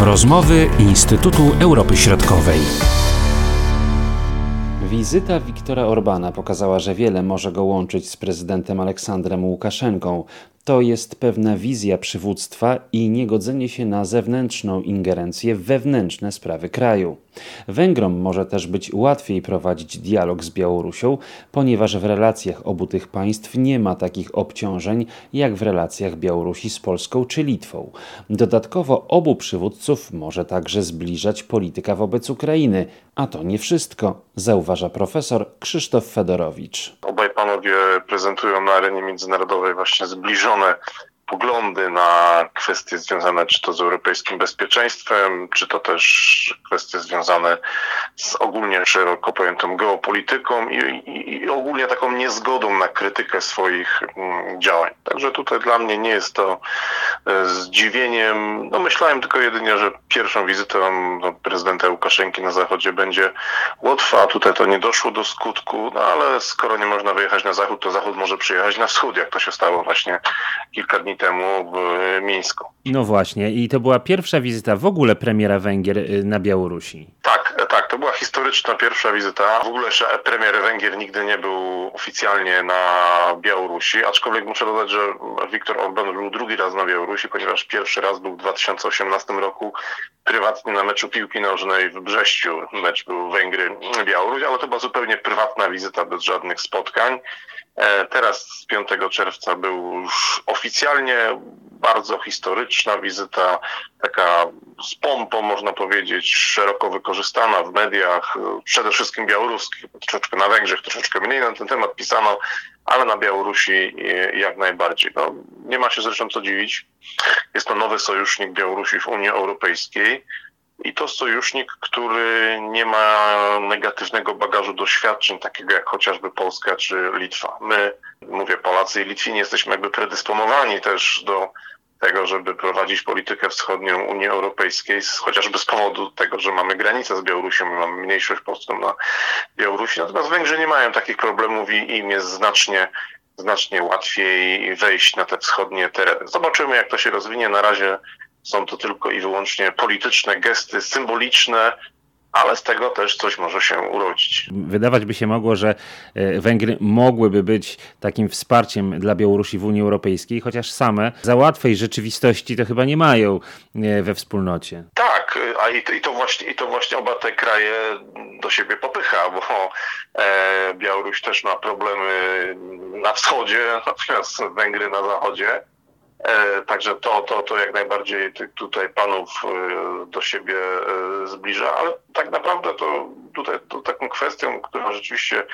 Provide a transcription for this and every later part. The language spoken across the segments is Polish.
Rozmowy Instytutu Europy Środkowej. Wizyta Wiktora Orbana pokazała, że wiele może go łączyć z prezydentem Aleksandrem Łukaszenką. To jest pewna wizja przywództwa i niegodzenie się na zewnętrzną ingerencję w wewnętrzne sprawy kraju. Węgrom może też być łatwiej prowadzić dialog z Białorusią, ponieważ w relacjach obu tych państw nie ma takich obciążeń jak w relacjach Białorusi z Polską czy Litwą. Dodatkowo obu przywódców może także zbliżać polityka wobec Ukrainy, a to nie wszystko, zauważa profesor Krzysztof Fedorowicz. Obaj panowie prezentują na arenie międzynarodowej właśnie zbliżone poglądy na kwestie związane czy to z europejskim bezpieczeństwem, czy to też kwestie związane z ogólnie szeroko pojętą geopolityką i, i, i ogólnie taką niezgodą na krytykę swoich mm, działań. Także tutaj dla mnie nie jest to e, zdziwieniem. No myślałem tylko jedynie, że pierwszą wizytą no, prezydenta Łukaszenki na zachodzie będzie łatwa. Tutaj to nie doszło do skutku, no ale skoro nie można wyjechać na zachód, to zachód może przyjechać na wschód, jak to się stało właśnie kilka dni temu w Mińsku. No właśnie, i to była pierwsza wizyta w ogóle premiera Węgier y, na Białorusi. Tak, tak, to była historyczna pierwsza wizyta. W ogóle premier Węgier nigdy nie był oficjalnie na Białorusi, aczkolwiek muszę dodać, że Viktor Orban był drugi raz na Białorusi, ponieważ pierwszy raz był w 2018 roku prywatnie na meczu piłki nożnej w Brześciu. Mecz był Węgry-Białoruś, ale to była zupełnie prywatna wizyta bez żadnych spotkań. E, teraz z 5 czerwca był już oficjalnie bardzo historyczna wizyta, taka z pompą można powiedzieć, szeroko wykorzystana w mediach, przede wszystkim białoruskich, troszeczkę na Węgrzech, troszeczkę mniej na ten temat pisano, ale na Białorusi jak najbardziej. No, nie ma się zresztą co dziwić. Jest to nowy sojusznik Białorusi w Unii Europejskiej. I to sojusznik, który nie ma negatywnego bagażu doświadczeń, takiego jak chociażby Polska czy Litwa. My, mówię Polacy i Litwini, jesteśmy jakby predysponowani też do tego, żeby prowadzić politykę wschodnią Unii Europejskiej, chociażby z powodu tego, że mamy granicę z Białorusią, my mamy mniejszość polską na Białorusi. Natomiast Węgrzy nie mają takich problemów i im jest znacznie, znacznie łatwiej wejść na te wschodnie tereny. Zobaczymy, jak to się rozwinie. Na razie są to tylko i wyłącznie polityczne gesty, symboliczne, ale z tego też coś może się urodzić. Wydawać by się mogło, że e, Węgry mogłyby być takim wsparciem dla Białorusi w Unii Europejskiej, chociaż same za łatwej rzeczywistości to chyba nie mają e, we wspólnocie. Tak, a i to, właśnie, i to właśnie oba te kraje do siebie popycha, bo e, Białoruś też ma problemy na wschodzie, natomiast Węgry na zachodzie. E, także to, to, to jak najbardziej tutaj panów e, do siebie e, zbliża, ale tak naprawdę to tutaj to taką kwestią, która rzeczywiście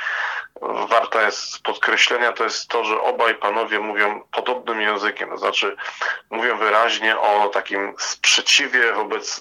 warta jest podkreślenia, to jest to, że obaj panowie mówią podobnym językiem, to znaczy mówią wyraźnie o takim sprzeciwie wobec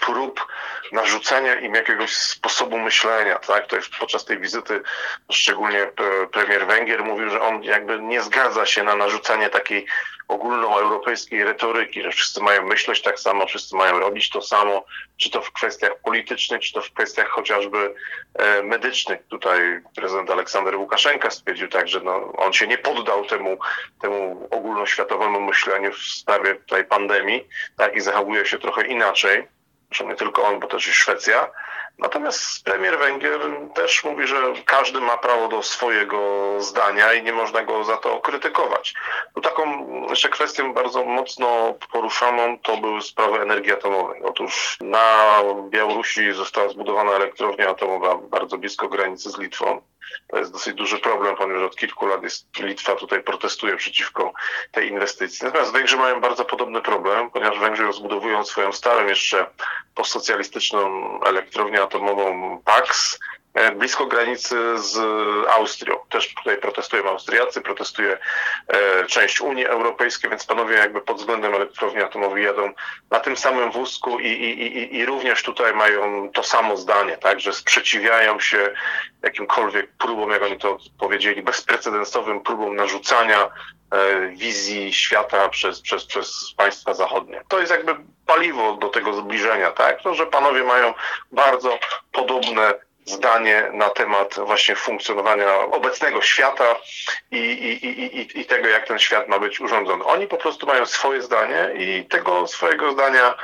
prób narzucenia im jakiegoś sposobu myślenia. Tak? To jest podczas tej wizyty szczególnie premier Węgier mówił, że on jakby nie zgadza się na narzucanie takiej ogólnoeuropejskiej retoryki, że wszyscy mają myśleć tak samo, wszyscy mają robić to samo, czy to w kwestiach politycznych, czy to w kwestiach chociażby e, medycznych. Tutaj prezydent Aleksander Łukaszenka stwierdził tak, że no, on się nie poddał temu, temu ogólnoświatowemu myśleniu w sprawie tej pandemii tak, i zachowuje się trochę inaczej. Zresztą nie tylko on, bo też i Szwecja. Natomiast premier Węgier też mówi, że każdy ma prawo do swojego zdania i nie można go za to krytykować. No taką jeszcze kwestią bardzo mocno poruszaną to były sprawy energii atomowej. Otóż na Białorusi została zbudowana elektrownia atomowa bardzo blisko granicy z Litwą. To jest dosyć duży problem, ponieważ od kilku lat jest, Litwa tutaj protestuje przeciwko tej inwestycji. Natomiast Węgrzy mają bardzo podobny problem, ponieważ Węgrzy rozbudowują swoją starą jeszcze postsocjalistyczną elektrownię atomową PAX, E, blisko granicy z Austrią. Też tutaj protestują Austriacy, protestuje e, część Unii Europejskiej, więc panowie jakby pod względem elektrowni atomowej jadą na tym samym wózku i, i, i, i również tutaj mają to samo zdanie, tak, że sprzeciwiają się jakimkolwiek próbom, jak oni to powiedzieli, bezprecedensowym próbom narzucania e, wizji świata przez, przez, przez państwa zachodnie. To jest jakby paliwo do tego zbliżenia, tak? To, że panowie mają bardzo podobne zdanie na temat właśnie funkcjonowania obecnego świata i, i, i, i tego, jak ten świat ma być urządzony. Oni po prostu mają swoje zdanie i tego swojego zdania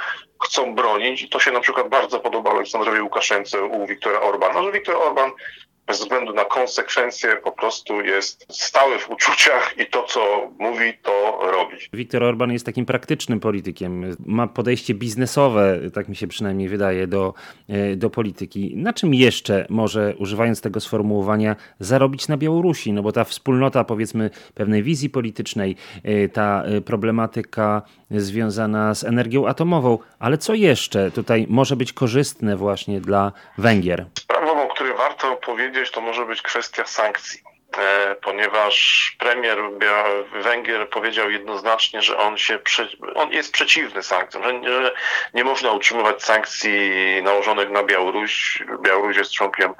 chcą bronić. I to się na przykład bardzo podoba Aleksandrowi Łukaszence u Wiktora Orbana, że Wiktor Orban bez względu na konsekwencje po prostu jest stały w uczuciach i to, co mówi, to robi. Viktor Orban jest takim praktycznym politykiem. Ma podejście biznesowe, tak mi się przynajmniej wydaje, do, e, do polityki. Na czym jeszcze może, używając tego sformułowania, zarobić na Białorusi? No bo ta wspólnota, powiedzmy, pewnej wizji politycznej, e, ta e, problematyka związana z energią atomową, ale co jeszcze tutaj może być korzystne właśnie dla Węgier? Warto powiedzieć, to może być kwestia sankcji e, ponieważ premier Węgier powiedział jednoznacznie, że on się on jest przeciwny sankcjom, że nie można utrzymywać sankcji nałożonych na Białoruś. Białoruś jest członkiem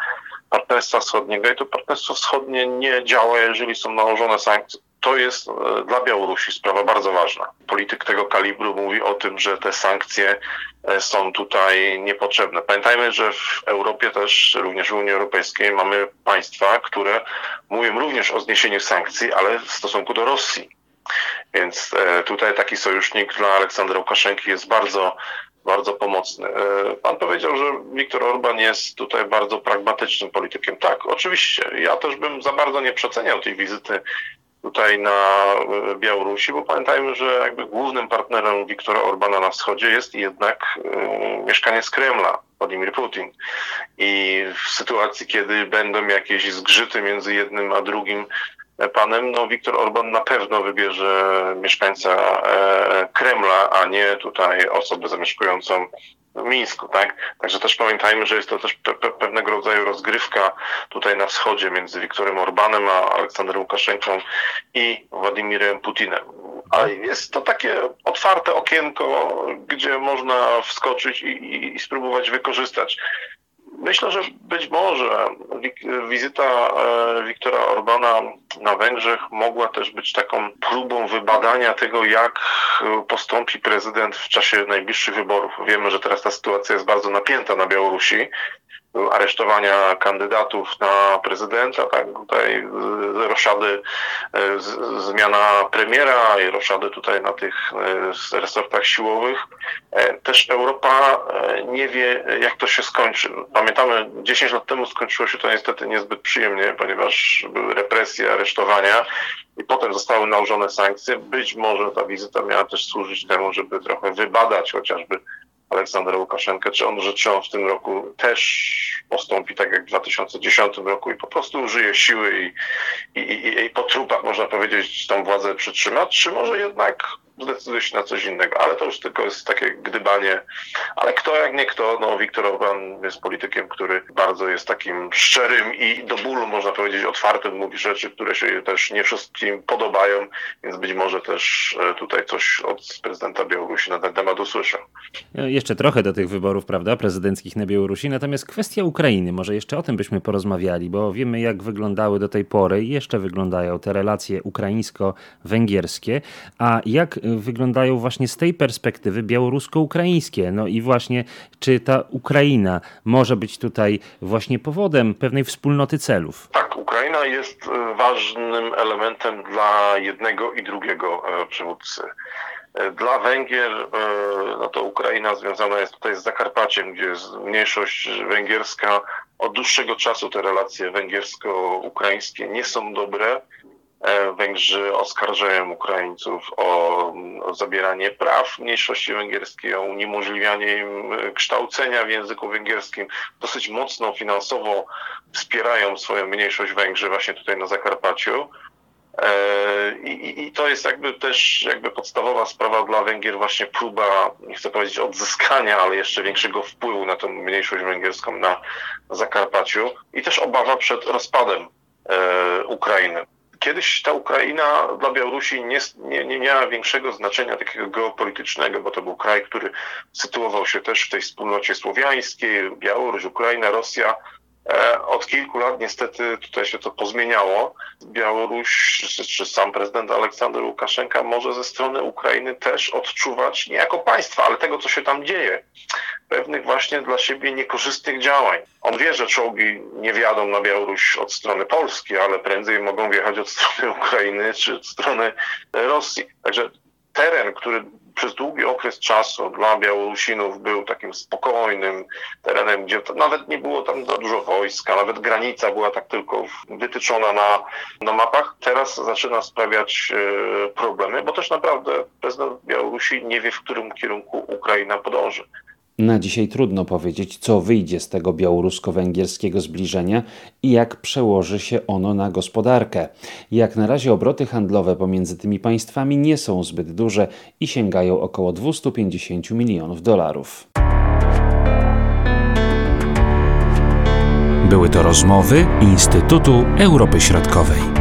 Partnerstwa Wschodniego i to Partnerstwo Wschodnie nie działa, jeżeli są nałożone sankcje. To jest e, dla Białorusi sprawa bardzo ważna. Polityk tego kalibru mówi o tym, że te sankcje e, są tutaj niepotrzebne. Pamiętajmy, że w Europie też, również w Unii Europejskiej mamy państwa, które mówią również o zniesieniu sankcji, ale w stosunku do Rosji. Więc e, tutaj taki sojusznik dla Aleksandra Łukaszenki jest bardzo bardzo pomocny. Pan powiedział, że Viktor Orban jest tutaj bardzo pragmatycznym politykiem. Tak, oczywiście. Ja też bym za bardzo nie przeceniał tej wizyty tutaj na e, Białorusi, bo pamiętajmy, że jakby głównym partnerem Wiktora Orbana na wschodzie jest jednak y, mieszkaniec Kremla, Władimir Putin. I w sytuacji, kiedy będą jakieś zgrzyty między jednym a drugim panem, no Viktor Orban na pewno wybierze mieszkańca e, Kremla, a nie tutaj osobę zamieszkującą w Mińsku, tak? Także też pamiętajmy, że jest to też pe pewnego rodzaju rozgrywka tutaj na wschodzie między Wiktorem Orbanem a Aleksandrem Łukaszenką i Władimirem Putinem. A jest to takie otwarte okienko, gdzie można wskoczyć i, i, i spróbować wykorzystać. Myślę, że być może wizyta e, Wiktora Orbana na Węgrzech mogła też być taką próbą wybadania tego, jak postąpi prezydent w czasie najbliższych wyborów. Wiemy, że teraz ta sytuacja jest bardzo napięta na Białorusi aresztowania kandydatów na prezydenta, tak, tutaj roszady, e, zmiana premiera i roszady tutaj na tych e, resortach siłowych. E, też Europa nie wie, jak to się skończy. Pamiętamy, 10 lat temu skończyło się to niestety niezbyt przyjemnie, ponieważ były represje, aresztowania i potem zostały nałożone sankcje. Być może ta wizyta miała też służyć temu, żeby trochę wybadać chociażby Aleksandra Łukaszenkę, czy on, że czy on w tym roku też postąpi tak jak w 2010 roku i po prostu użyje siły i, i, i, i po trupach, można powiedzieć, tą władzę przytrzymać, czy może jednak zdecyduje się na coś innego, ale to już tylko jest takie gdybanie. Ale kto jak nie kto, no Viktor Orban jest politykiem, który bardzo jest takim szczerym i do bólu, można powiedzieć, otwartym, mówi rzeczy, które się też nie wszystkim podobają, więc być może też e, tutaj coś od prezydenta Białorusi na ten temat usłyszę. E, jeszcze trochę do tych wyborów, prawda, prezydenckich na Białorusi, natomiast kwestia Ukrainy, może jeszcze o tym byśmy porozmawiali, bo wiemy jak wyglądały do tej pory i jeszcze wyglądają te relacje ukraińsko-węgierskie, a jak wyglądają właśnie z tej perspektywy białorusko-ukraińskie. No i właśnie, czy ta Ukraina może być tutaj właśnie powodem pewnej wspólnoty celów? Tak, Ukraina jest e, ważnym elementem dla jednego i drugiego e, przywódcy. E, dla Węgier, no to Ukraina związana jest tutaj z Zakarpaciem, gdzie jest mniejszość węgierska. Od dłuższego czasu te relacje węgiersko-ukraińskie nie są dobre. E, Węgrzy oskarżają Ukraińców o, zabieranie praw mniejszości węgierskiej, o uniemożliwianie im e, kształcenia w języku węgierskim. Dosyć mocno finansowo wspierają swoją mniejszość Węgrzy właśnie tutaj na Zakarpaciu. E, I, I, to jest jakby też jakby podstawowa sprawa dla Węgier, właśnie próba, nie chcę powiedzieć odzyskania, ale jeszcze większego wpływu na tę mniejszość węgierską na Zakarpaciu i też obawa przed rozpadem e, Ukrainy. Kiedyś ta Ukraina dla Białorusi nie, nie, nie miała większego znaczenia takiego geopolitycznego, bo to był kraj, który sytuował się też w tej wspólnocie słowiańskiej, Białoruś, Ukraina, Rosja. E, od kilku lat niestety tutaj się to pozmieniało. Białoruś czy, czy sam prezydent Aleksander Łukaszenka może ze strony Ukrainy też odczuwać nie jako państwa, ale tego, co się tam dzieje pewnych właśnie dla siebie niekorzystnych działań. On wie, że czołgi nie wjadą na Białoruś od strony Polski, ale prędzej mogą wjechać od strony Ukrainy czy od strony Rosji. Także teren, który przez długi okres czasu dla Białorusinów był takim spokojnym terenem, gdzie nawet nie było tam za dużo wojska, nawet granica była tak tylko wytyczona na, na mapach. Teraz zaczyna sprawiać e, problemy, bo też naprawdę prezydent Białorusi nie wie, w którym kierunku Ukraina podąży. Na dzisiaj trudno powiedzieć, co wyjdzie z tego białorusko-węgierskiego zbliżenia i jak przełoży się ono na gospodarkę. Jak na razie obroty handlowe pomiędzy tymi państwami nie są zbyt duże i sięgają około 250 milionów dolarów. Były to rozmowy Instytutu Europy Środkowej.